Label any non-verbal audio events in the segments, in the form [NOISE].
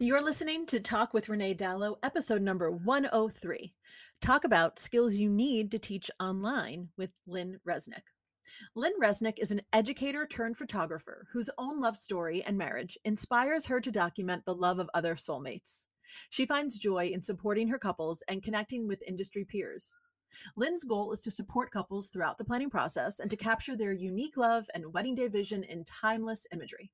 You're listening to Talk with Renee Dalo, episode number 103. Talk about skills you need to teach online with Lynn Resnick. Lynn Resnick is an educator turned photographer whose own love story and marriage inspires her to document the love of other soulmates. She finds joy in supporting her couples and connecting with industry peers. Lynn's goal is to support couples throughout the planning process and to capture their unique love and wedding day vision in timeless imagery.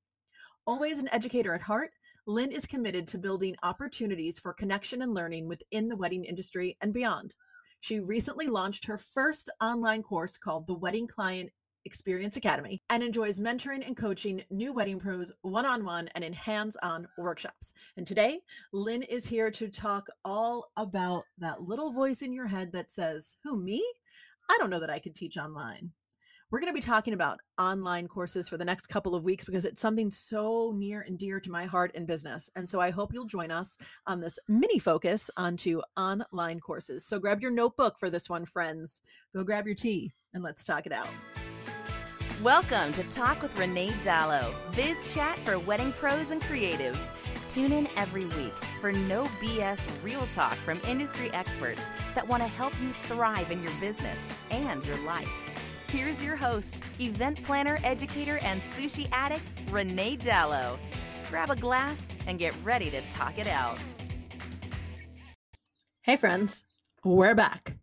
Always an educator at heart, Lynn is committed to building opportunities for connection and learning within the wedding industry and beyond. She recently launched her first online course called the Wedding Client Experience Academy and enjoys mentoring and coaching new wedding pros one on one and in hands on workshops. And today, Lynn is here to talk all about that little voice in your head that says, Who, me? I don't know that I could teach online. We're going to be talking about online courses for the next couple of weeks because it's something so near and dear to my heart and business. And so I hope you'll join us on this mini focus onto online courses. So grab your notebook for this one, friends. Go grab your tea and let's talk it out. Welcome to Talk with Renee Dalo, biz chat for wedding pros and creatives. Tune in every week for no BS real talk from industry experts that want to help you thrive in your business and your life. Here's your host, event planner, educator, and sushi addict, Renee Dalo. Grab a glass and get ready to talk it out. Hey, friends, we're back.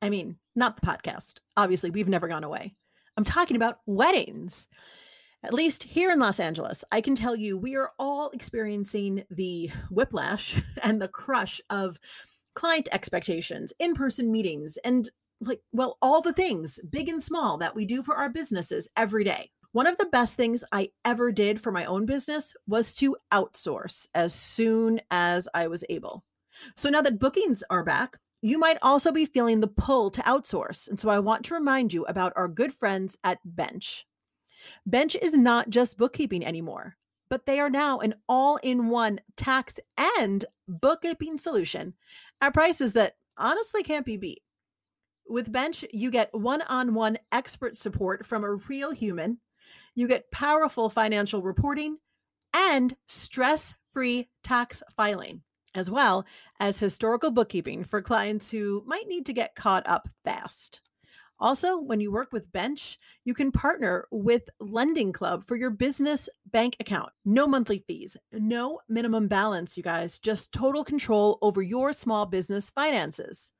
I mean, not the podcast. Obviously, we've never gone away. I'm talking about weddings. At least here in Los Angeles, I can tell you we are all experiencing the whiplash [LAUGHS] and the crush of client expectations, in person meetings, and like, well, all the things, big and small, that we do for our businesses every day. One of the best things I ever did for my own business was to outsource as soon as I was able. So now that bookings are back, you might also be feeling the pull to outsource. And so I want to remind you about our good friends at Bench. Bench is not just bookkeeping anymore, but they are now an all in one tax and bookkeeping solution at prices that honestly can't be beat. With Bench, you get one on one expert support from a real human, you get powerful financial reporting, and stress free tax filing, as well as historical bookkeeping for clients who might need to get caught up fast. Also, when you work with Bench, you can partner with Lending Club for your business bank account. No monthly fees, no minimum balance, you guys, just total control over your small business finances.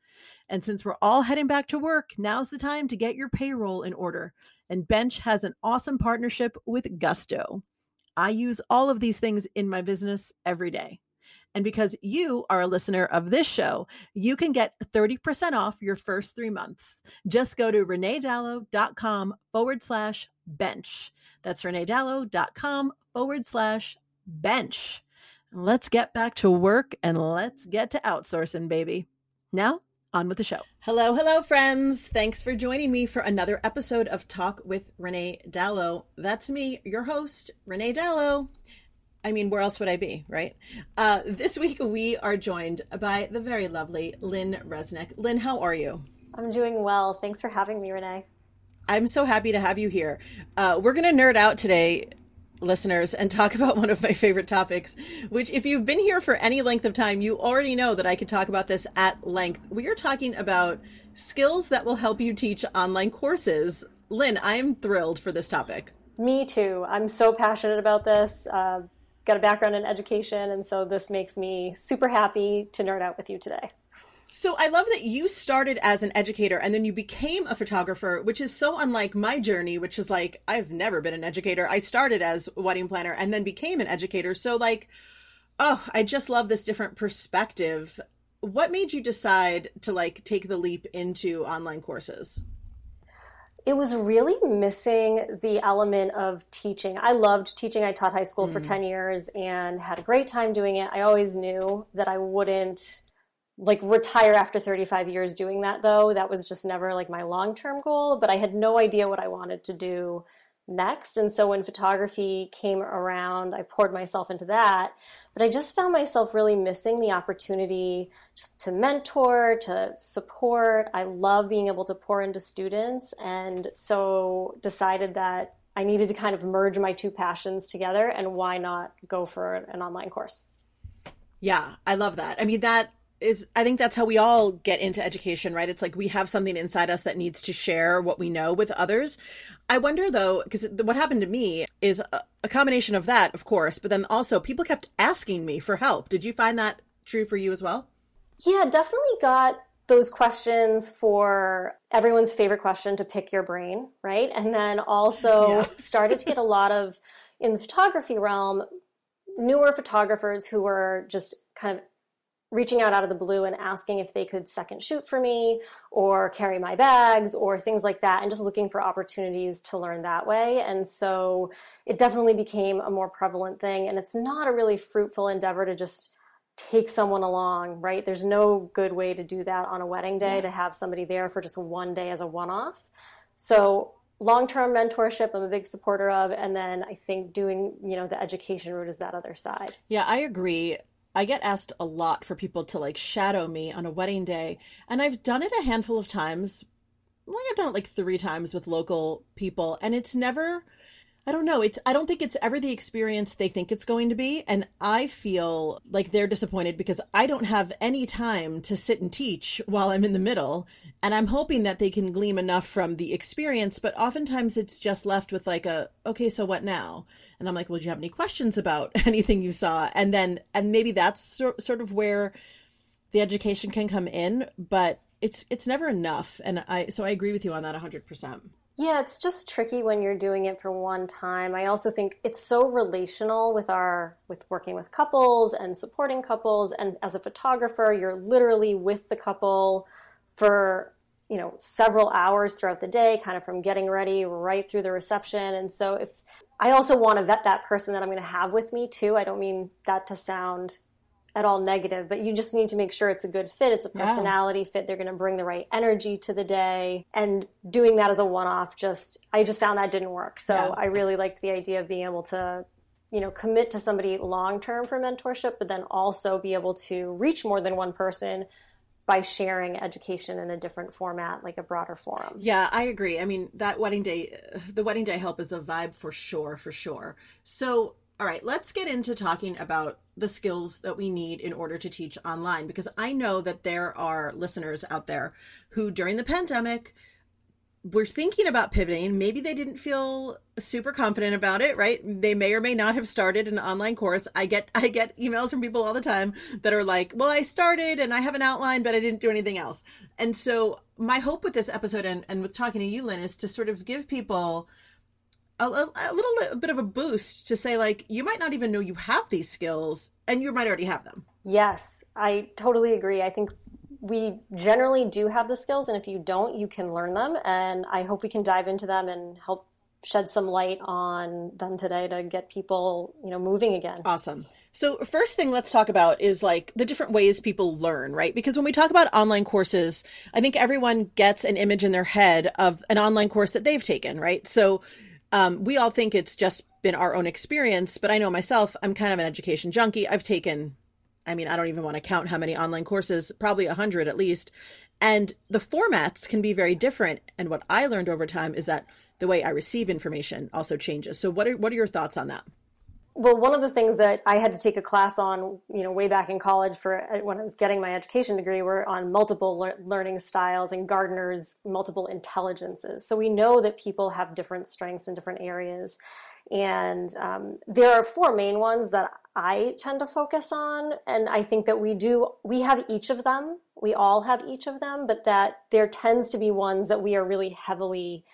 And since we're all heading back to work, now's the time to get your payroll in order. And Bench has an awesome partnership with Gusto. I use all of these things in my business every day. And because you are a listener of this show, you can get 30% off your first three months. Just go to reneedalo.com forward slash bench. That's reneedalo.com forward slash bench. Let's get back to work and let's get to outsourcing, baby. Now, on with the show. Hello, hello, friends. Thanks for joining me for another episode of Talk with Renee Dalo. That's me, your host, Renee Dalo. I mean, where else would I be, right? Uh, this week we are joined by the very lovely Lynn Resnick. Lynn, how are you? I'm doing well. Thanks for having me, Renee. I'm so happy to have you here. Uh, we're going to nerd out today listeners and talk [LAUGHS] about one of my favorite topics, which, if you've been here for any length of time, you already know that I could talk about this at length. We are talking about skills that will help you teach online courses. Lynn, I am thrilled for this topic. Me too. I'm so passionate about this. Uh, got a background in education, and so this makes me super happy to nerd out with you today. So I love that you started as an educator and then you became a photographer, which is so unlike my journey, which is like I've never been an educator. I started as a wedding planner and then became an educator. So like oh, I just love this different perspective. What made you decide to like take the leap into online courses? it was really missing the element of teaching. I loved teaching. I taught high school mm. for 10 years and had a great time doing it. I always knew that I wouldn't like retire after 35 years doing that though. That was just never like my long-term goal, but I had no idea what I wanted to do next. And so when photography came around, I poured myself into that. But I just found myself really missing the opportunity to mentor, to support. I love being able to pour into students. And so decided that I needed to kind of merge my two passions together. And why not go for an online course? Yeah, I love that. I mean, that is I think that's how we all get into education, right? It's like we have something inside us that needs to share what we know with others. I wonder though, because what happened to me is a, a, combination of that, of course, but then also people kept asking me for help. Did you find that true for you as well? Yeah, definitely got those questions for everyone's favorite question to pick your brain, right? And then also [LAUGHS] yeah. [LAUGHS] started to get a lot of in the photography realm newer photographers who were just kind of reaching out out of the blue and asking if they could second shoot for me or carry my bags or things like that and just looking for opportunities to learn that way. And so it definitely became a more prevalent thing and it's not a really fruitful endeavor to just take someone along right? There's no good way to do that on a wedding day yeah. to have somebody there for just one day as a one-off. So long-term mentorship i'm a big supporter of and then i think doing you know the education route is that other side. Yeah i agree I get asked a lot for people to like shadow me on a wedding day, and I've done it a handful of times. Like I've done it like three times with local people, and it's never I don't know. It's I don't think it's ever the experience they think it's going to be, and I feel like they're disappointed because I don't have any time to sit and teach while I'm in the middle, and I'm hoping that they can glean enough from the experience, but oftentimes it's just left with like a okay, so what now? And I'm like, well, do you have any questions about [LAUGHS] anything you saw? And then and maybe that's sort of where the education can come in, but it's it's never enough, and I so I agree with you on that 100%. Yeah, it's just tricky when you're doing it for one time. I also think it's so relational with our with working with couples and supporting couples and as a photographer, you're literally with the couple for, you know, several hours throughout the day, kind of from getting ready right through the reception. And so if I also want to vet that person that I'm going to have with me too. I don't mean that to sound at all negative, but you just need to make sure it's a good fit. It's a personality yeah. fit. They're going to bring the right energy to the day. And doing that as a one off, just, I just found that didn't work. So yeah. I really liked the idea of being able to, you know, commit to somebody long term for mentorship, but then also be able to reach more than one person by sharing education in a different format, like a broader forum. Yeah, I agree. I mean, that wedding day, the wedding day help is a vibe for sure, for sure. So all right, let's get into talking about the skills that we need in order to teach online because I know that there are listeners out there who during the pandemic were thinking about pivoting. Maybe they didn't feel super confident about it, right? They may or may not have started an online course. I get I get emails from people all the time that are like, "Well, I started and I have an outline, but I didn't do anything else." And so, my hope with this episode and, and with talking to you, Lynn, is to sort of give people a, a, little bit of a boost to say like you might not even know you have these skills and you might already have them. Yes i totally agree. I think we generally do have the skills and if you don't you can learn them and i hope we can dive into them and help shed some light on them today to get people you know moving again. Awesome. So first thing let's talk about is like the different ways people learn right? Because when we talk about online courses i think everyone gets an image in their head of an online course that they've taken right? So um, we all think it's just been our own experience, but I know myself, I'm kind of an education junkie. I've taken, I mean, I don't even want to count how many online courses, probably a hundred at least. And the formats can be very different. And what I learned over time is that the way I receive information also changes. So what are, what are your thoughts on that? Well, one of the things that I had to take a class on, you know, way back in college for uh, when I was getting my education degree were on multiple le- learning styles and Gardner's multiple intelligences. So we know that people have different strengths in different areas. And um, there are four main ones that I tend to focus on. And I think that we do, we have each of them. We all have each of them, but that there tends to be ones that we are really heavily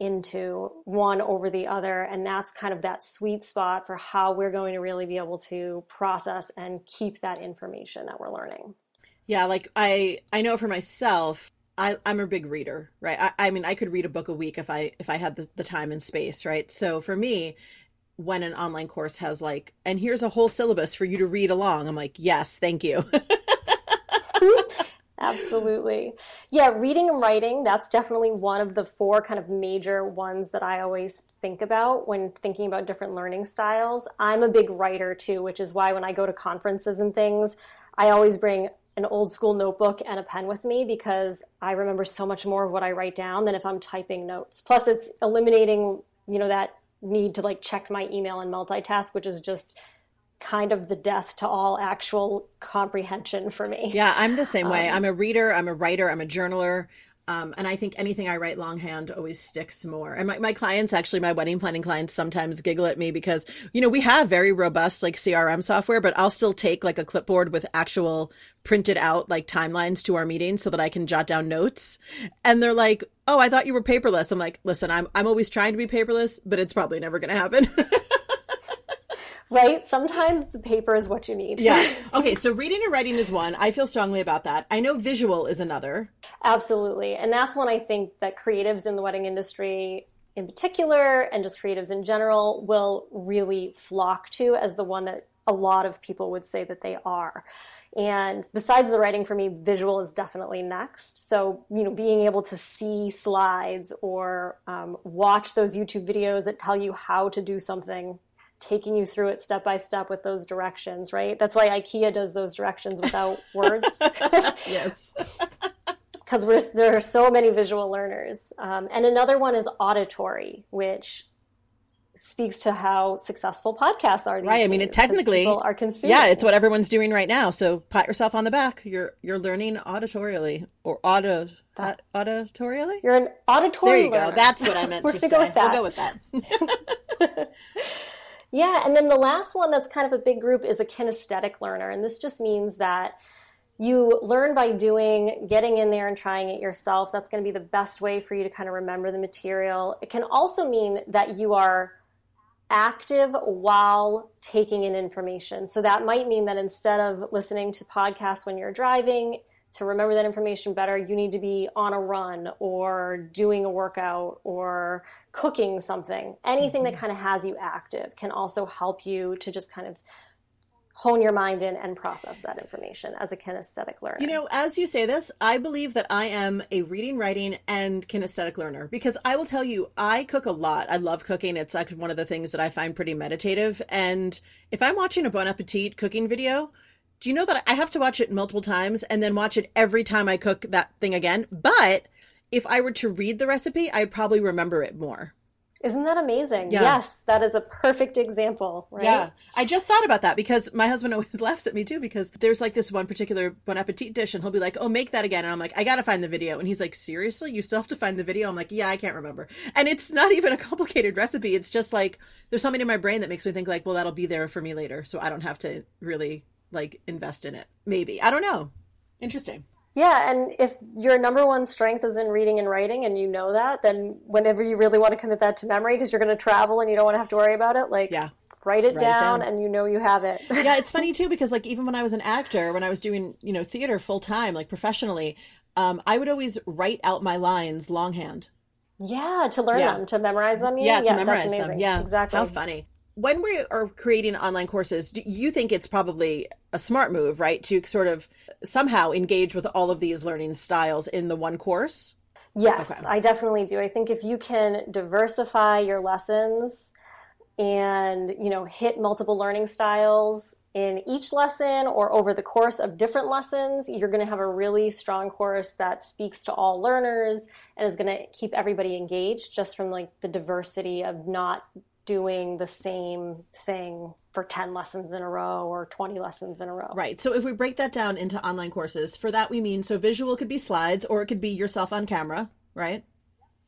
into one over the other. And that's kind of that sweet spot for how we're going to really be able to process and keep that information that we're learning. Yeah, like I I know for myself, I, I'm a big reader, right? I, I mean, I could read a book a week if I if I had the, the time and space, right? So for me, when an online course has like, and here's a whole syllabus for you to read along, I'm like, yes, thank you. [LAUGHS] Absolutely. Yeah, reading and writing, that's definitely one of the four kind of major ones that I always think about when thinking about different learning styles. I'm a big writer too, which is why when I go to conferences and things, I always bring an old school notebook and a pen with me because I remember so much more of what I write down than if I'm typing notes. Plus, it's eliminating, you know, that need to like check my email and multitask, which is just kind of the death to all actual comprehension for me. Yeah, I'm the same way. Um, I'm a reader, I'm a writer, I'm a journaler. Um, and I think anything I write longhand always sticks more. And my, my clients, actually, my wedding planning clients sometimes giggle at me because, you know, we have very robust like CRM software, but I'll still take like a clipboard with actual printed out like timelines to our meetings so that I can jot down notes. And they're like, oh, I thought you were paperless. I'm like, listen, I'm, I'm always trying to be paperless, but it's probably never going to happen. [LAUGHS] right? Sometimes the paper is what you need. yeah. [LAUGHS] Okay. So reading and writing is one. I feel strongly about that. I know visual is another. Absolutely. And that's when I think that creatives in the wedding industry in particular and just creatives in general will really flock to as the one that a lot of people would say that they are. And besides the writing for me, visual is definitely next. So, you know, being able to see slides or um, watch those YouTube videos that tell you how to do something taking you through it step by step with those directions, right? That's why IKEA does those directions without [LAUGHS] words. yes. [LAUGHS] Because there are so many visual learners. Um, and another one is auditory, which speaks to how successful podcasts are. These. Right. I mean, it technically are consuming. Yeah, it's what everyone's doing right now. So pat yourself on the back. You're you're learning auditorially or auto that, auditorially. You're an auditory. There you learner. go. That's what I [LAUGHS] meant to say. Go with that. We'll go with that. Yeah, and then the last one that's kind of a big group is a kinesthetic learner. And this just means that you learn by doing, getting in there and trying it yourself. That's going to be the best way for you to kind of remember the material. It can also mean that you are active while taking in information. So that might mean that instead of listening to podcasts when you're driving, to remember that information better, you need to be on a run or doing a workout or cooking something. Anything mm-hmm. that kind of has you active can also help you to just kind of hone your mind in and process that information as a kinesthetic learner. You know, as you say this, I believe that I am a reading, writing, and kinesthetic learner because I will tell you, I cook a lot. I love cooking. It's like one of the things that I find pretty meditative. And if I'm watching a Bon Appetit cooking video, do you know that I have to watch it multiple times and then watch it every time I cook that thing again? But if I were to read the recipe, I'd probably remember it more. Isn't that amazing? Yeah. Yes, that is a perfect example, right? Yeah. I just thought about that because my husband [LAUGHS] always laughs at me too because there's like this one particular Bon Appetit dish and he'll be like, oh, make that again. And I'm like, I got to find the video. And he's like, seriously? You still have to find the video? I'm like, yeah, I can't remember. And it's not even a [LAUGHS] complicated recipe. It's just like there's something in my brain that makes me think like, well, that'll be there for me later. So I don't have to really like invest in it. Maybe. I don't know. Interesting. Yeah, and if your number one strength is in reading and writing and you know that, then whenever you really want to commit that to memory because you're going to travel and you don't want to have to worry about it, like yeah. write, it, write down it, down and you know you have it. [LAUGHS] yeah, it's funny [LAUGHS] too because like even when I was an actor, when I was doing, you know, theater full time, like professionally, um, I would always write out my lines longhand. Yeah, to learn yeah. them, to memorize them. Yeah, yeah, to memorize them. Yeah, exactly. How funny when we are creating online courses, do you think it's probably a smart move, right, to sort of somehow engage with all of these learning styles in the one course? Yes, okay. I definitely do. I think if you can diversify your lessons and, you know, hit multiple learning styles in each lesson or over the course of different lessons, you're going to have a really strong course that speaks to all learners and is going to keep everybody engaged just from like the diversity of not doing the same thing for 10 lessons in a row or 20 lessons in a row. Right. So if we break that down into online courses, for that we mean so visual could be slides or it could be yourself on camera, right?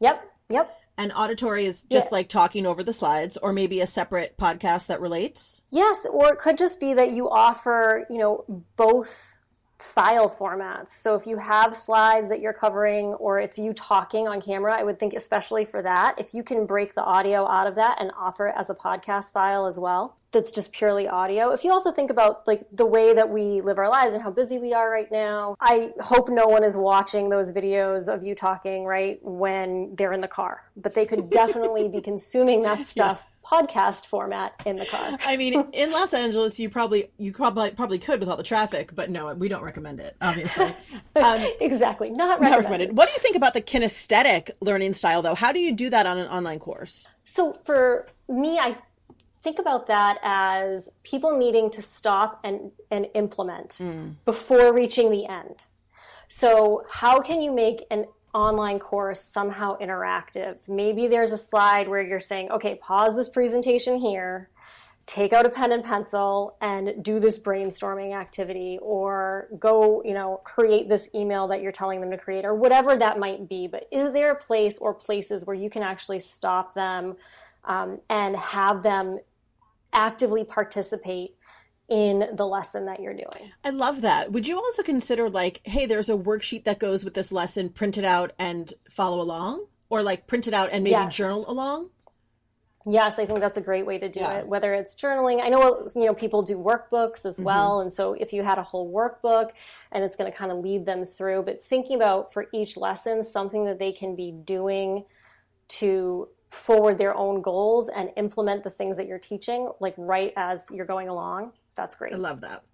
Yep. Yep. And auditory is just yeah. like talking over the slides or maybe a separate podcast that relates? Yes, or it could just be that you offer, you know, both file formats. So if you have slides that you're covering or it's you talking on camera, I would think especially for that, if you can break the audio out of that and offer it as a podcast file as well. that's just purely audio. If you also think about like the way that we live our lives and how busy we are right now, I hope no one is watching those videos of you talking right when they're in the car. But they could [LAUGHS] definitely be consuming that stuff podcast format in the car. I mean, [LAUGHS] in Los Angeles, you probably you probably probably could with all the traffic, but no, we don't recommend it. Obviously, [LAUGHS] um, exactly not recommended. not recommended. What do you think about the kinesthetic learning style, though? How do you do that on an online course? So for me, I think about that as people needing to stop and and implement mm. before reaching the end. So how can you make an online course somehow interactive. Maybe there's a slide where you're saying, okay, pause this presentation here, take out a pen and pencil and do this brainstorming activity or go, you know, create this email that you're telling them to create or whatever that might be. But is there a place or places where you can actually stop them um, and have them actively participate in the lesson that you're doing. I love that. Would you also consider like, hey, there's a worksheet that goes with this lesson, print it out and follow along? Or like print it out and maybe yes. journal along? Yes, I think that's a great way to do yeah. it. Whether it's journaling, I know you know people do workbooks as mm-hmm. well, and so if you had a whole workbook and it's going to kind of lead them through, but thinking about for each lesson something that they can be doing to forward their own goals and implement the things that you're teaching like right as you're going along that's great. I love that.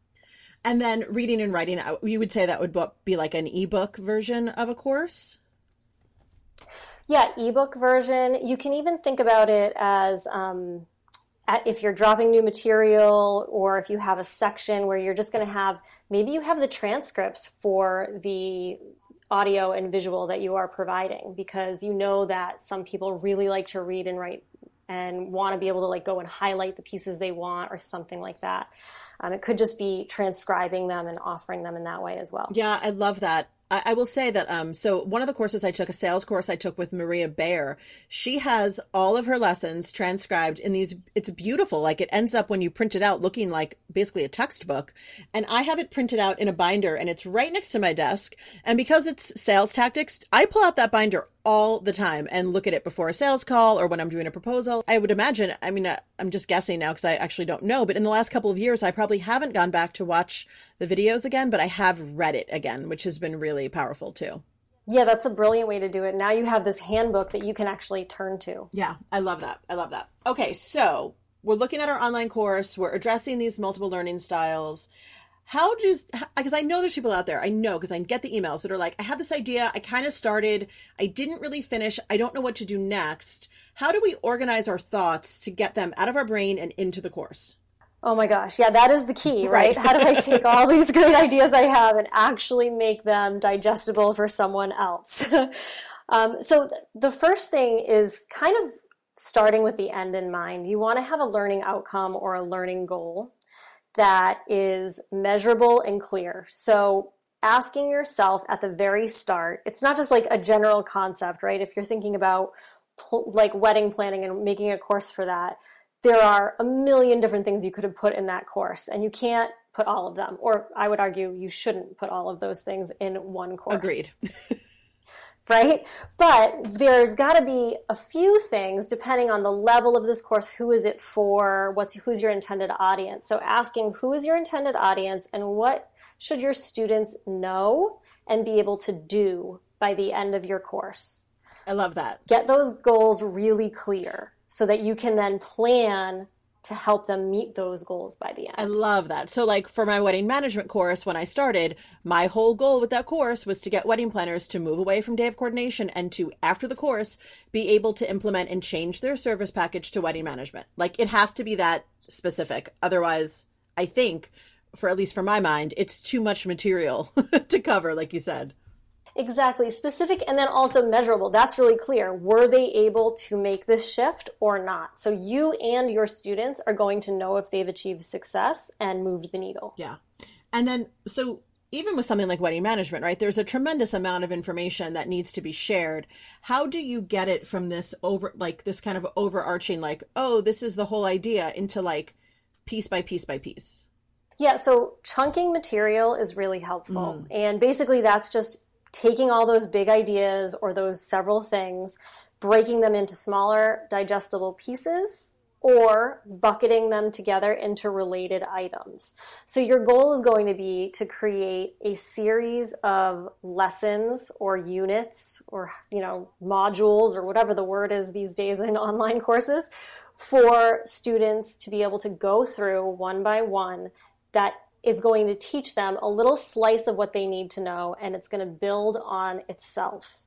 And then reading and writing, you would say that would be like an ebook version of a course? Yeah, ebook version. You can even think about it as um, if you're dropping new material or if you have a section where you're just going to have maybe you have the transcripts for the audio and visual that you are providing because you know that some people really like to read and write and want to be able to like go and highlight the pieces they want or something like that. Um, it could just be transcribing them and offering them in that way as well. Yeah, I love that. I, I will say that um, so one of the courses I took, a sales course I took with Maria Bayer, she has all of her lessons transcribed in these. It's beautiful. Like it ends up when you print it out looking like basically a textbook. And I have it printed out in a binder and it's right next to my desk. And because it's sales tactics, I pull out that binder all the time and look at it before a sales call or when I'm doing a proposal. I would imagine, I mean, uh, I'm just guessing now because I actually don't know, but in the last couple of years, I probably haven't gone back to watch the videos again, but I have read it again, which has been really powerful too. Yeah, that's a brilliant way to do it. Now you have this handbook that you can actually turn to. Yeah, I love that. I love that. Okay, so we're looking at our online course, we're addressing these multiple learning styles how does because i know there's people out there i know because i get the emails that are like i had this idea i kind of started i didn't really finish i don't know what to do next. How do we organize our thoughts to get them out of our brain and into the course? Oh my gosh yeah that is the key [LAUGHS] right, right. how do i take all [LAUGHS] these great ideas i have and actually make them digestible for someone else? [LAUGHS] Um, so th- the first thing is kind of starting with the end in mind. You want to have a learning outcome or a learning goal that is measurable and clear. So asking yourself at the very start, it's not just like a general concept, right? If you're thinking about pl- like wedding planning and making a course for that, there are a million different things you could have put in that course and you can't put all of them or i would argue you shouldn't put all of those things in one course agreed [LAUGHS] right? But there's got to be a few things depending on the level of this course. Who is it for? What's who's your intended audience? So asking who is your intended audience and what should your students know and be able to do by the end of your course. I love that. Get those goals really clear so that you can then plan to help them meet those goals by the end. I love that. So, like for my wedding management course, when I started, my whole goal with that course was to get wedding planners to move away from day of coordination and to, after the course, be able to implement and change their service package to wedding management. Like it has to be that specific. Otherwise, I think, for at least for my mind, it's too much material [LAUGHS] to cover, like you said. Exactly. Specific and then also measurable. That's really clear. Were they able to make this shift or not? So you and your students are going to know if they've achieved success and moved the needle. Yeah. And then, so even with something like wedding management, right? There's a tremendous amount of information that needs to be shared. How do you get it from this over, like this kind of overarching, like, oh, this is the whole idea into like piece by piece by piece? Yeah, so chunking material is really helpful. Mm. And basically, that's just taking all those big ideas or those several things, breaking them into smaller, digestible pieces, or bucketing them together into related items. So your goal is going to be to create a series of lessons or units or you know modules or whatever the word is these days in [LAUGHS] online courses for students to be able to go through one by one that is going to teach them a little slice of what they need to know and it's going to build on itself.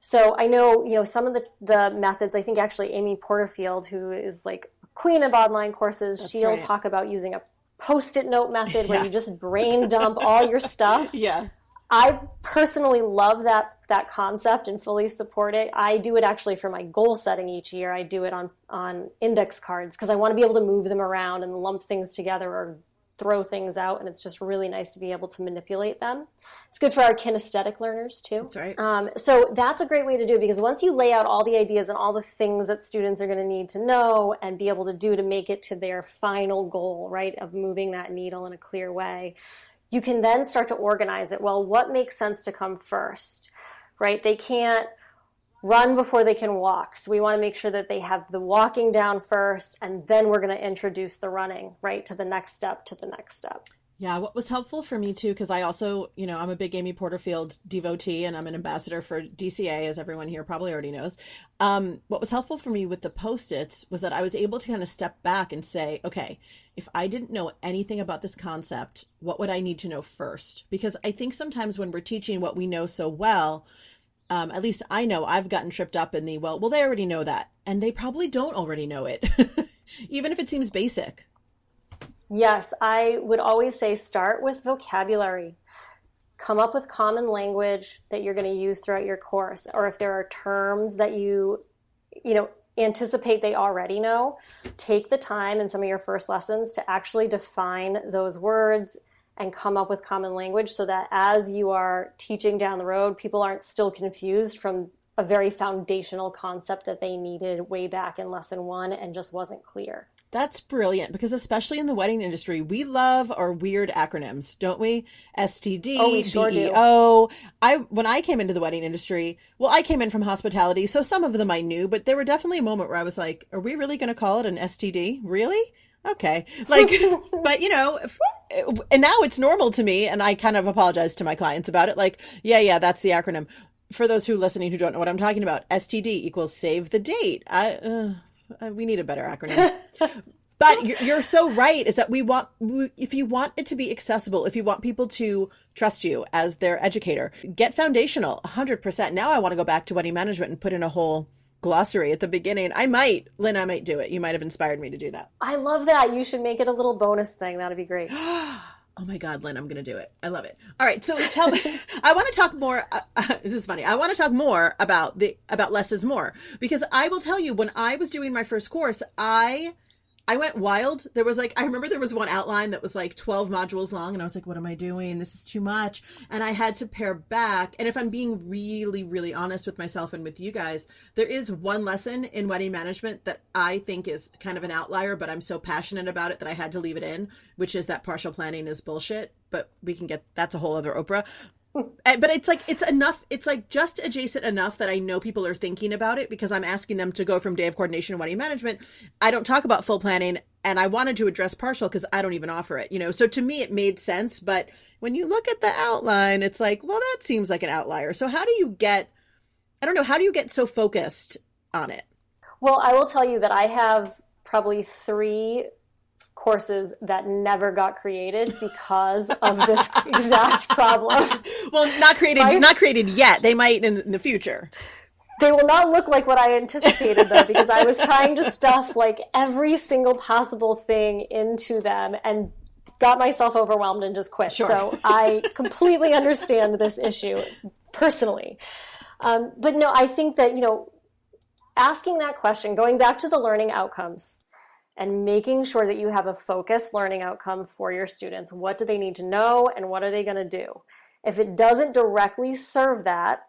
So I know, you know, some of the, the methods, I think actually Amy Porterfield, who is like queen of online courses, That's she'll right. talk about using a post-it note method where yeah. you just brain dump all your stuff. [LAUGHS] Yeah. I personally love that that concept and fully support it. I do it actually for my goal setting each year. I do it on on index cards because I want to be able to move them around and lump things together or throw things out, and it's just really nice to be able to manipulate them. It's good for our kinesthetic learners too. That's right. Um, so that's a great way to do it because once you lay out all the ideas and all the things that students are going to need to know and be able to do to make it to their final goal, right, of moving that needle in a clear way, you can then start to organize it. Well, what makes sense to come first, right? They can't run before they can walk. So we want to make sure that they have the walking down first, and then we're going to introduce the running, right, to the next step, to the next step. Yeah, what was helpful for me too, because I also, you know, I'm a big Amy Porterfield devotee and I'm an ambassador for DCA, as everyone here probably already knows. Um, what was helpful for me with the post its was that I was able to kind of step back and say, okay, if I didn't know anything about this concept, what would I need to know first? Because I think sometimes when we're teaching what we know so well, um, at least I know I've gotten tripped up in the well, well, they already know that, and they probably don't already know it, [LAUGHS] even if it seems basic. Yes, I would always say start with vocabulary. Come up with common language that you're going to use throughout your course, or if there are terms that you, you know, anticipate they already know, take the time in some of your first lessons to actually define those words and come up with common language so that as you are teaching down the road, people aren't still confused from a very foundational concept that they needed way back in lesson one and just wasn't clear. That's brilliant because especially in the wedding industry, we love our weird acronyms, don't we? STD, oh, we sure. I when I came into the wedding industry, well, I came in from hospitality, so some of them I knew, but there were definitely a moment where I was like, "Are we really going to call it an STD? Really?" Okay. [LAUGHS] Like but you know and now it's normal to me and i kind of apologize to my clients about it. Like yeah yeah that's the acronym. For those who listening who don't know what i'm talking about std equals save the date. I uh, we need a better acronym. [LAUGHS] But you're so right is that we want if you want it to be accessible if you want people to trust you as their educator get foundational 100% now i want to go back to wedding management and put in a whole glossary at the beginning. I might, Lynn, I might do it. You might have inspired me to do that. I love that. You should make it a little bonus thing. That'd be great. [GASPS] oh my God, Lynn, I'm going to do it. I love it. All right. So tell me, [LAUGHS] I want to talk more. Uh, uh, this is funny. I want to talk more about the, about less is more because I will tell you when I was doing my first course, I I went wild. There was like, I remember there was one outline that was like 12 modules long, and I was like, what am I doing? This is too much. And I had to pare back. And if I'm being really, really honest with myself and with you guys, there is one lesson in wedding management that I think is kind of an outlier, but I'm so passionate about it that I had to leave it in, which is that partial planning is bullshit. But we can get that's a whole other Oprah. But it's like it's enough it's like just adjacent enough that i know people are thinking about it because i'm asking them to go from day of coordination to wedding management. I don't talk about full planning and i wanted to address partial because i don't even offer it you know? So to me it made sense but when you look at the outline it's like well that seems like an outlier. So how do you get i don't know how do you get so focused on it? Well i will tell you that i have probably three courses that never got created because of this [LAUGHS] exact problem. Well, not created, not created yet. They might in, in the future. They will not look like what I anticipated though, because I was trying to stuff like every single possible thing into them and got myself overwhelmed and just quit. Sure. So I completely understand this issue personally. Um, but no, I think that, you know, asking that question, going back to the learning outcomes, and making sure that you have a focused learning outcome for your students. What do they need to know and what are they going to do? If it doesn't directly serve that,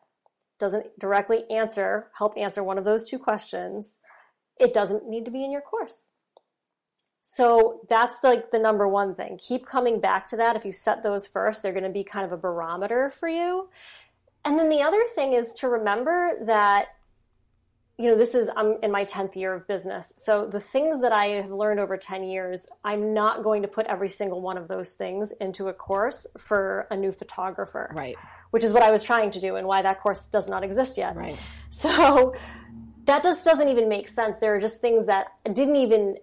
doesn't directly answer, help answer one of those two questions, it doesn't need to be in your course. So that's like the number one thing. Keep coming back to that. If you set those first, they're going to be kind of a barometer for you. And then the other thing is to remember that you know, this is, I'm in my 10th year of business. So the things that I have learned over 10 years, I'm not going to put every single one of those things into a course for a new photographer. Right. Which is what I was trying to do and why that course does not exist yet. Right. So that just doesn't even make sense. There are just things that didn't even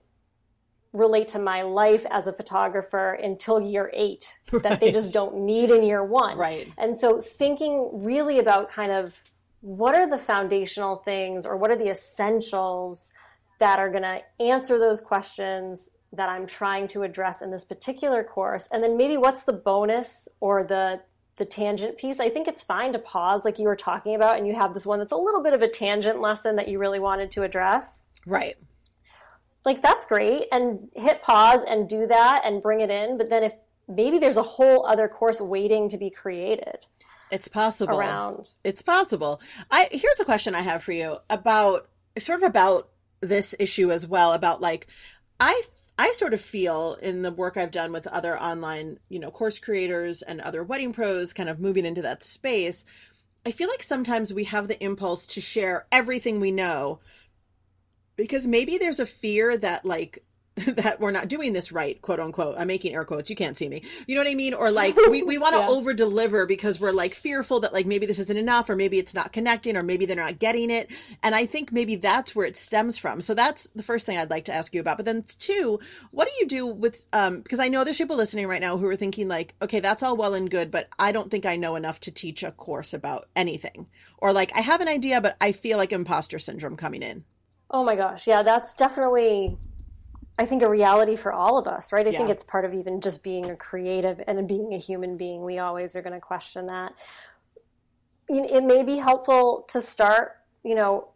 relate to my life as a photographer until year eight right. that they just don't need in year one. Right. And so thinking really about kind of what are the foundational things or what are the essentials that are going to answer those questions that I'm trying to address in this particular course and then maybe what's the bonus or the the tangent piece. I think it's fine to pause like you were talking about and you have this one that's a little bit of a tangent lesson that you really wanted to address. Right. Like that's great and hit pause and do that and bring it in, but then if maybe there's a whole other course waiting to be created. It's possible. Around. It's possible. I here's a question I have for you about sort of about this issue as well about like I I sort of feel in the work I've done with other online, you know, course creators and other wedding pros kind of moving into that space, I feel like sometimes we have the impulse to share everything we know because maybe there's a fear that like [LAUGHS] that we're not doing this right, quote unquote. I'm making air quotes. You can't see me. You know what I mean? Or like we, we [LAUGHS] want to yeah. over deliver because we're like fearful that like maybe this isn't enough or maybe it's not connecting or maybe they're not getting it. And I think maybe that's where it stems from. So that's the first thing I'd like to ask you about. But then two, what do you do with, um, because I know there's people listening right now who are thinking like, okay, that's all well and good, but I don't think I know enough to teach a course about anything. Or like, I have an idea, but I feel like imposter syndrome coming in. Oh my gosh. Yeah, that's definitely I think a reality for all of us, right? I Yeah. think it's part of even just being a creative and being a human being. We always are going to question that. It may be helpful to start, you know,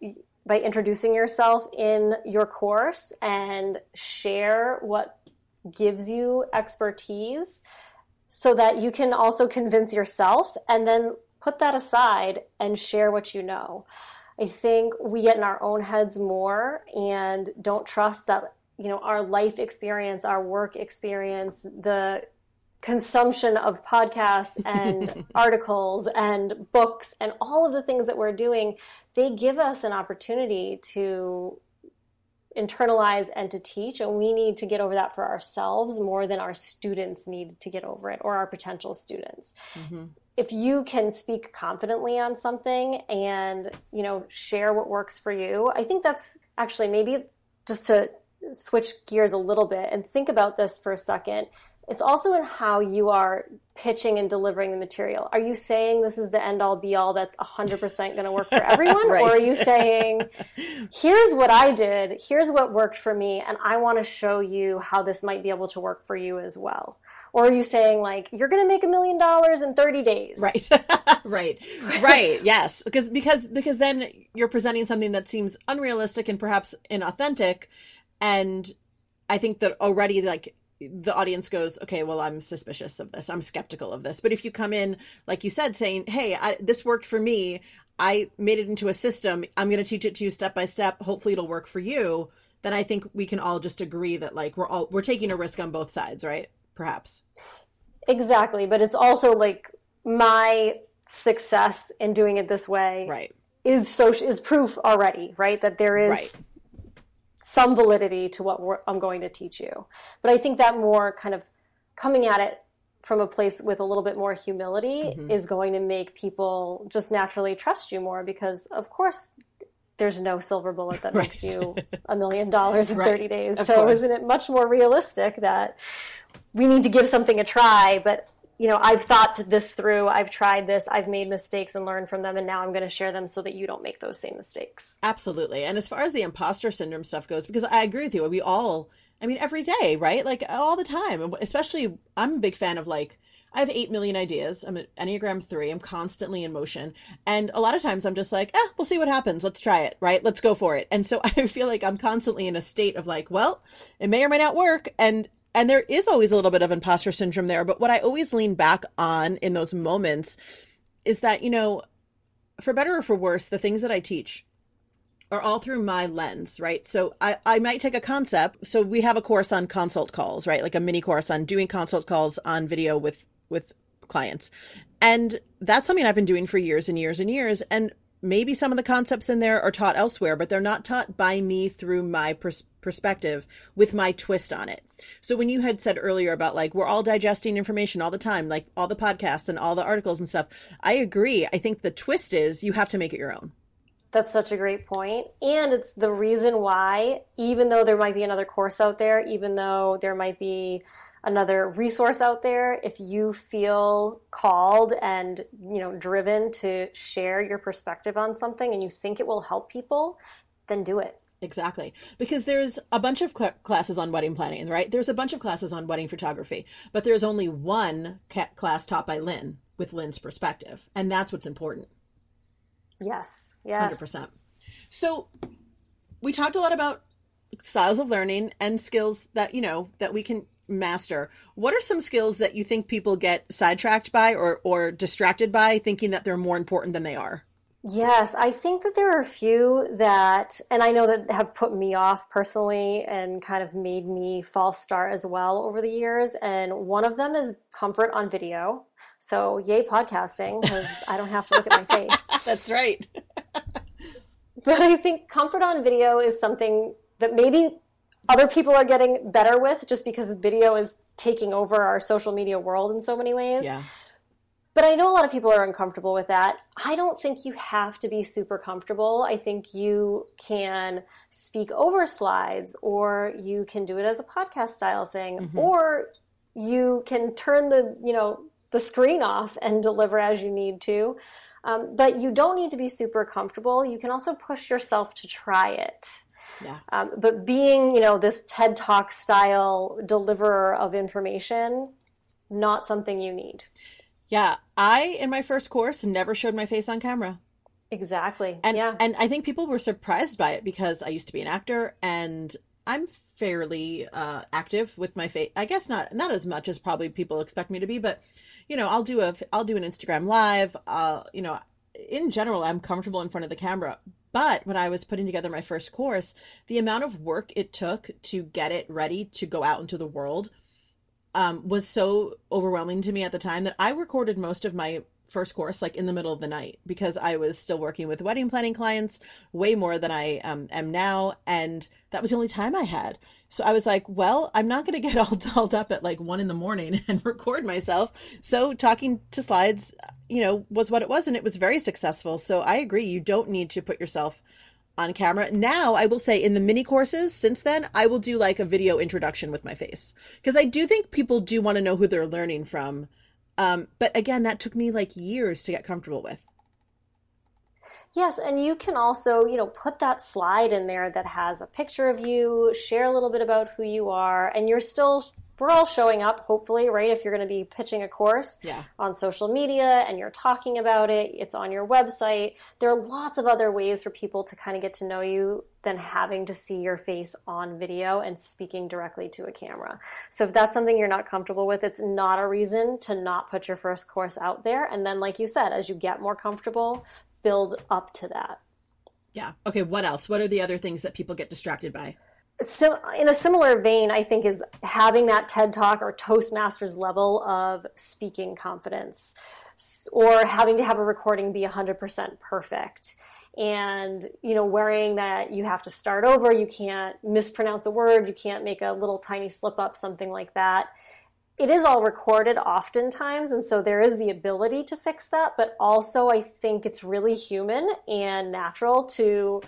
by introducing yourself in your course and share what gives you expertise so that you can also convince yourself and then put that aside and share what you know. I think we get in our own heads more and don't trust that you know our life experience our work experience the consumption of podcasts and [LAUGHS] articles and books and all of the things that we're doing they give us an opportunity to internalize and to teach. And we need to get over that for ourselves more than our students need to get over it or our potential students. Mm-hmm. If you can speak confidently on something and you know share what works for you i think that's actually maybe just to switch gears a little bit and think about this for a second it's also in how you are pitching and delivering the material are you saying this is the end all be all that's 100% going to work for [LAUGHS] everyone Right. or are you saying here's what i did here's what worked for me and i want to show you how this might be able to work for you as well or are you saying like you're going to make a million dollars in 30 days Right. [LAUGHS] right. Right. Yes. Because because because then you're presenting something that seems unrealistic and perhaps inauthentic and I think that already like the audience goes, okay, well, I'm suspicious of this. I'm skeptical of this. But if you come in, like you said, saying, hey, I, this worked for me. I made it into a system. I'm going to teach it to you step by step. Hopefully it'll work for you. Then I think we can all just agree that like we're all, we're taking a risk on both sides, right? Perhaps. exactly but it's also like my success in doing it this way Right. is so is proof already, right? That there is Right. Some validity to what we're, I'm going to teach you. But I think that more kind of coming at it from a place with a little bit more humility Mm-hmm. is going to make people just naturally trust you more because, of course, there's no silver bullet that [LAUGHS] makes you a million dollars in Right. 30 days. Of so course. isn't it much more realistic that we need to give something a try, but you know, I've thought this through, I've tried this, I've made mistakes and learned from them, and now I'm going to share them so that you don't make those same mistakes. Absolutely. And as far as the imposter syndrome stuff goes, because I agree with you, we all, I mean, every day, right? Like all the time. Especially, I'm a big fan of like, I have 8 million ideas. I'm an Enneagram 3. I'm constantly in motion. And a lot of times I'm just like, eh, we'll see what happens. Let's try it, right? Let's go for it. And so [LAUGHS] I feel like I'm constantly in a state of like, well, it may or may not work. And and there is always a little bit of imposter syndrome there. But what I always lean back on in those moments is that, you know, for better or for worse, the things that I teach are all through my lens, right? So I, I might take a concept. So we have a course on consult calls, right? Like a mini course on doing consult calls on video with with clients. And that's something I've been doing for years and years and years. And maybe some of the concepts in there are taught elsewhere, but they're not taught by me through my pers- perspective with my twist on it. So when you had said earlier about like we're all digesting information all the time, like all the podcasts and all the articles and stuff, I agree. I think the twist is you have to make it your own. That's such a great point. And it's the reason why, even though there might be another course out there, even though there might be another resource out there if you feel called and you know driven to share your perspective on something and you think it will help people then do it Exactly. Because there's a bunch of cl- classes on wedding planning, right? There's a bunch of classes on wedding photography, but there's only one ca- class taught by Lynn with Lynn's perspective. And that's what's important. Yes. Yes. 100%. So we talked a lot about styles of learning and skills that, you know, that we can master. What are some skills that you think people get sidetracked by or, or distracted by thinking that they're more important than they are? Yes, I think that there are a few that, and I know that have put me off personally and kind of made me false start as well over the years. And one of them is comfort on video. So, yay, podcasting, because [LAUGHS] I don't have to look at my face. That's right. [LAUGHS] but I think comfort on video is something that maybe other people are getting better with just because video is taking over our social media world in so many ways. Yeah. But I know a lot of people are uncomfortable with that. I don't think you have to be super comfortable. I think you can speak over slides or you can do it as a podcast style thing mm-hmm. or you can turn the, you know, the screen off and deliver as you need to. Um, but you don't need to be super comfortable. You can also push yourself to try it. Yeah. Um, but being, you know, this TED Talk style deliverer of information, not something you need. Yeah. I, in my first course, never showed my face on camera. Exactly. And, yeah. and I think people were surprised by it because I used to be an actor and I'm fairly uh, active with my face. I guess not not as much as probably people expect me to be, but you know, I'll do a I'll do an Instagram live. Uh, you know, in general, I'm comfortable in front of the camera. But when I was putting together my first course, the amount of work it took to get it ready to go out into the world um, was so overwhelming to me at the time that I recorded most of my first course like in the middle of the night because I was still working with wedding planning clients way more than I um, am now. And that was the only time I had. So I was like, well, I'm not going to get [LAUGHS] all dolled up at like one in the morning [LAUGHS] and record myself. So talking to slides, you know, was what it was. And it was very successful. So I agree. You don't need to put yourself on camera. Now, I will say in the mini courses since then, I will do like a video introduction with my face because I do think people do want to know who they're learning from um, but again, that took me like years to get comfortable with. Yes, and you can also, you know, put that slide in there that has a picture of you, share a little bit about who you are, and you're still we're all showing up, hopefully, right? If you're going to be pitching a course yeah. on social media and you're talking about it, it's on your website. There are lots of other ways for people to kind of get to know you than having to see your face on video and speaking directly to a camera. So if that's something you're not comfortable with, it's not a reason to not put your first course out there. And then, like you said, as you get more comfortable, build up to that. Yeah. Okay. What else? What are the other things that people get distracted by? So in a similar vein i think is having that ted talk or toastmasters level of speaking confidence or having to have a recording be 100% perfect. And you know worrying that you have to start over you can't mispronounce a word you can't make a little tiny slip up something like that. It is all recorded oftentimes and so there is the ability to fix that but also i think it's really human and natural to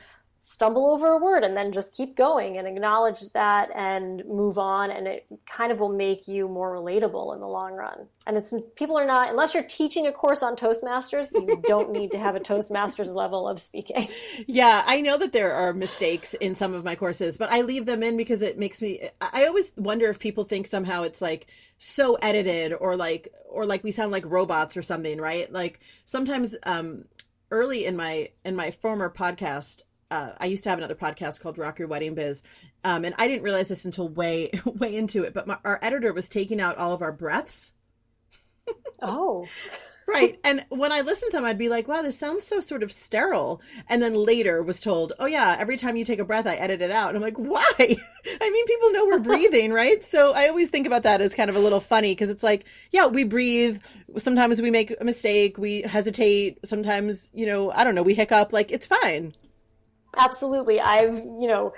stumble over a word and then just keep going and acknowledge that and move on and it kind of will make you more relatable in the long run. And it's people are not unless you're teaching a course on toastmasters you [LAUGHS] don't need to have a toastmasters level of speaking. Yeah i know that there are mistakes in some of my courses but i leave them in because it makes me i always wonder if people think somehow it's like so edited or like or like we sound like robots or something right? Like sometimes um early in my in my former podcast uh, I used to have another podcast called Rock Your Wedding Biz, um, and I didn't realize this until way [LAUGHS] way into it. But my, our editor was taking out all of our breaths. oh, [LAUGHS] right. And when I listened to them, I'd be like, wow, this sounds so sort of sterile. And then later was told, oh, yeah, every time you take a breath, I edit it out. And I'm like, why? [LAUGHS] I mean, people know we're breathing, right? So I always think about that as kind of a little funny because it's like, yeah, we breathe. Sometimes we make a mistake, we hesitate. Sometimes, you know, I don't know, we hiccup. Like, it's fine. Absolutely. I've, you know,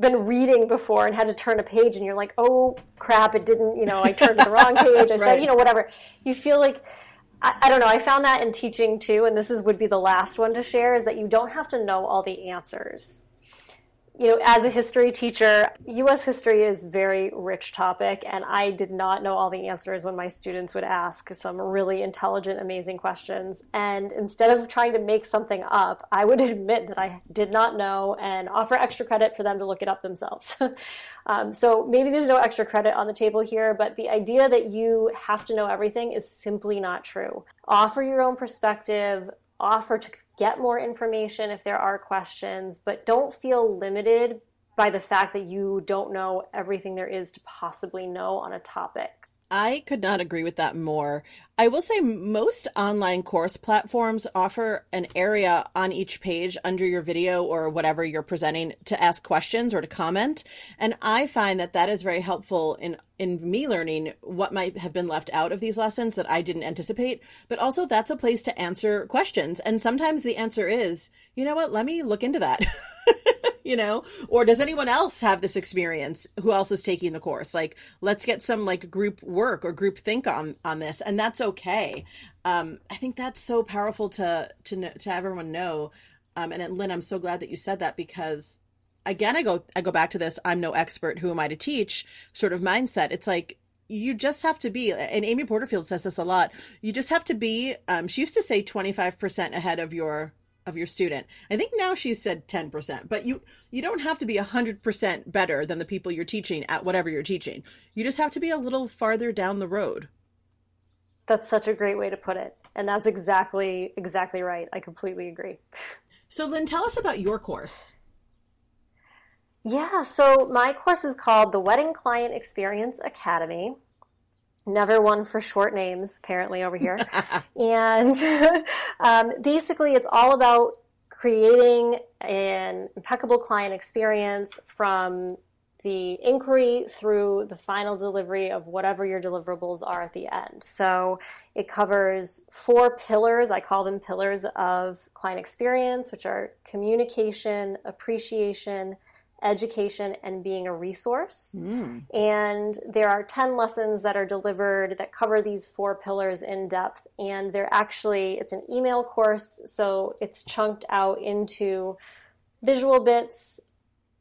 been reading before and had to turn a page and you're like, oh crap, it didn't, you know, I turned to the wrong [LAUGHS] page. I right. said, you know, whatever. You feel like, I, I, don't know, I found that in teaching too, and this is would be the last one to share, is that you don't have to know all the answers you know, as a history teacher, US history is very rich topic and I did not know all the answers when my students would ask some really intelligent, amazing questions. And instead of trying to make something up, I would [LAUGHS] admit that I did not know and offer extra credit for them to look it up themselves. [LAUGHS] um, so maybe there's no extra credit on the table here, but the idea that you have to know everything is simply not true. Offer your own perspective, offer to get more information if there are questions, but don't feel limited by the fact that you don't know everything there is to possibly know on a topic. I could not agree with that more. I will say most online course platforms offer an area on each page under your video or whatever you're presenting to ask questions or to comment. And I find that that is very helpful in in me learning what might have been left out of these lessons that I didn't anticipate, but also that's a place to answer questions. And sometimes the answer is, you know what, let me look into that. [LAUGHS] you know? Or does anyone else have this experience? Who else is taking the course? Like let's get some like group work or group think on on this and that's okay. Um i think that's so powerful to to to everyone know. Um and lynn i'm so glad that you said that because again i go i go back to this i'm no expert who am i to teach sort of mindset. It's like you just have to be and amy porterfield says this a lot you just have to be um, she used to say 25% ahead of your of your student. I think now she's said 10%, but you you don't have to be 100% better than the people you're teaching at whatever you're teaching. You just have to be a little farther down the road. That's such a great way to put it. And that's exactly exactly right. I completely agree. So Lynn, tell us about your course. Yeah, so my course is called the Wedding Client Experience Academy never one for short names apparently over here [LAUGHS] and [LAUGHS] um, basically it's all about creating an impeccable client experience from the inquiry through the final delivery of whatever your deliverables are at the end. So it covers four pillars. I call them pillars of client experience, which are communication, appreciation, education and being a resource. Mm. And there are 10 lessons that are delivered that cover these four pillars in depth. And they're actually, it's an email course, so it's chunked out into visual bits,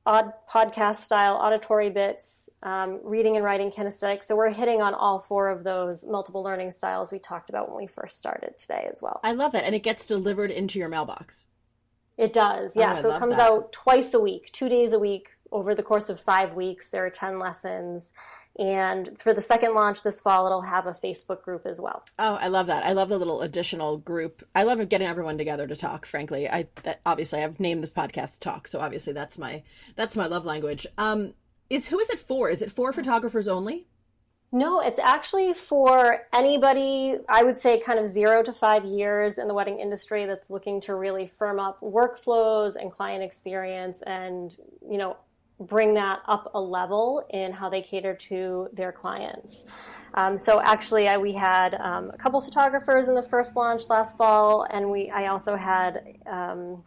odd podcast style, auditory bits, um, reading and writing kinesthetic. So we're hitting on all four of those multiple learning styles we talked about when we first started today as well. I love it. And it gets delivered into your mailbox. It does, yeah. Oh, so it comes that. out twice a week, two days a week over the course of five weeks. There are 10 lessons. And for the second launch this fall, it'll have a Facebook group as well. Oh, I love that. I love the little additional group. I love getting everyone together to talk, frankly. I that, obviously I've named this podcast talk, so obviously that's my that's my love language. Um is who is it for? Is it for photographers only? No, it's actually for anybody, I would say kind of zero to five years in the wedding industry that's looking to really firm up workflows and client experience and, you know, bring that up a level in how they cater to their clients. Um, so actually, I, we had um, a couple photographers in the first launch last fall, and we I also had um,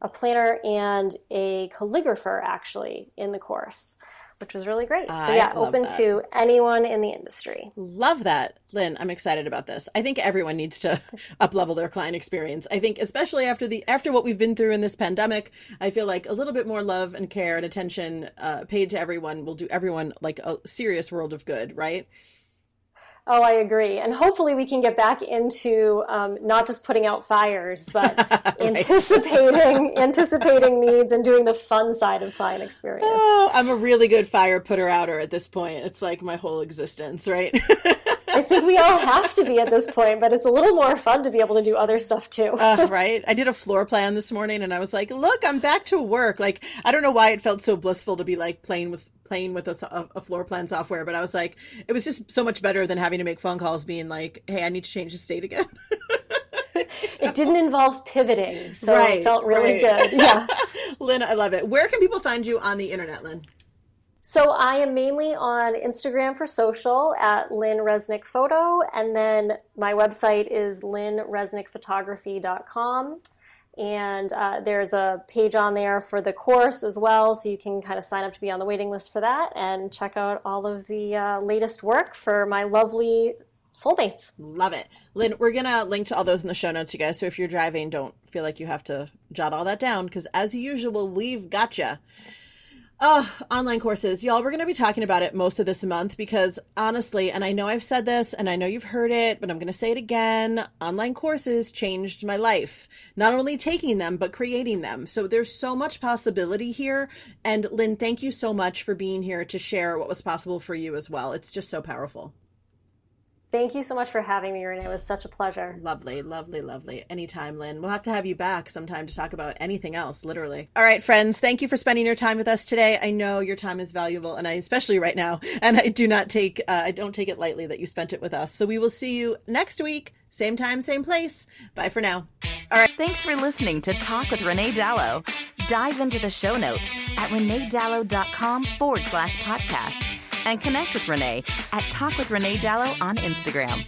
a planner and a calligrapher actually in the course which was really great. I so yeah, open that. to anyone in the industry. Love that, Lynn. I'm excited about this. I think everyone needs to [LAUGHS] up level their client experience. I think especially after the after what we've been through in this pandemic, I feel like a little bit more love and care and attention uh, paid to everyone will do everyone like a serious world of good, right? Oh, I agree. And hopefully we can get back into um, not just putting out fires, but [LAUGHS] right. anticipating [LAUGHS] anticipating needs and doing the fun side of client experience. Oh, I'm a really good fire putter outer at this point. It's like my whole existence, right? [LAUGHS] I think we all have to be at this point, but it's a little more fun to be able to do other stuff too. uh, right? I did a floor plan this morning, and I was like, "Look, I'm back to work." Like, I don't know why it felt so blissful to be like playing with playing with a, a floor plan software, but I was like, it was just so much better than having to make phone calls, being like, "Hey, I need to change the state again." [LAUGHS] it didn't involve pivoting, so right, it felt really right. good. Yeah, [LAUGHS] Lynn, I love it. Where can people find you on the internet, Lynn? So I am mainly on Instagram for social at Lynn Resnick Photo, and then my website is lynnresnickphotography.com. And uh, there's a page on there for the course as well, so you can kind of sign up to be on the waiting list for that and check out all of the uh, latest work for my lovely soulmates. Love it. Lynn, we're going to link to all those in the show notes, you guys. So if you're driving, don't feel like you have to jot all that down because, as usual, we've got you. Oh, online courses. Y'all, we're going to be talking about it most of this month because honestly, and I know I've said this and I know you've heard it, but I'm going to say it again. Online courses changed my life. Not only taking them, but creating them. So there's so much possibility here. And Lynn, thank you so much for being here to share what was possible for you as well. It's just so powerful. Thank you so much for having me, Renee. It was such a pleasure. Lovely, lovely, lovely. Anytime, Lynn. We'll have to have you back sometime to talk about anything else, literally. All right, friends, thank you for spending your time with us today. I know your time is valuable, and I especially right now, and I do not take uh, I don't take it lightly that you spent it with us. So we will see you next week, same time, same place. Bye for now. All right. Thanks for listening to Talk with Renee Dalo. Dive into the show notes at reneedalo.com forward slash podcast and connect with Renee at Talk with Renee Dalo on Instagram.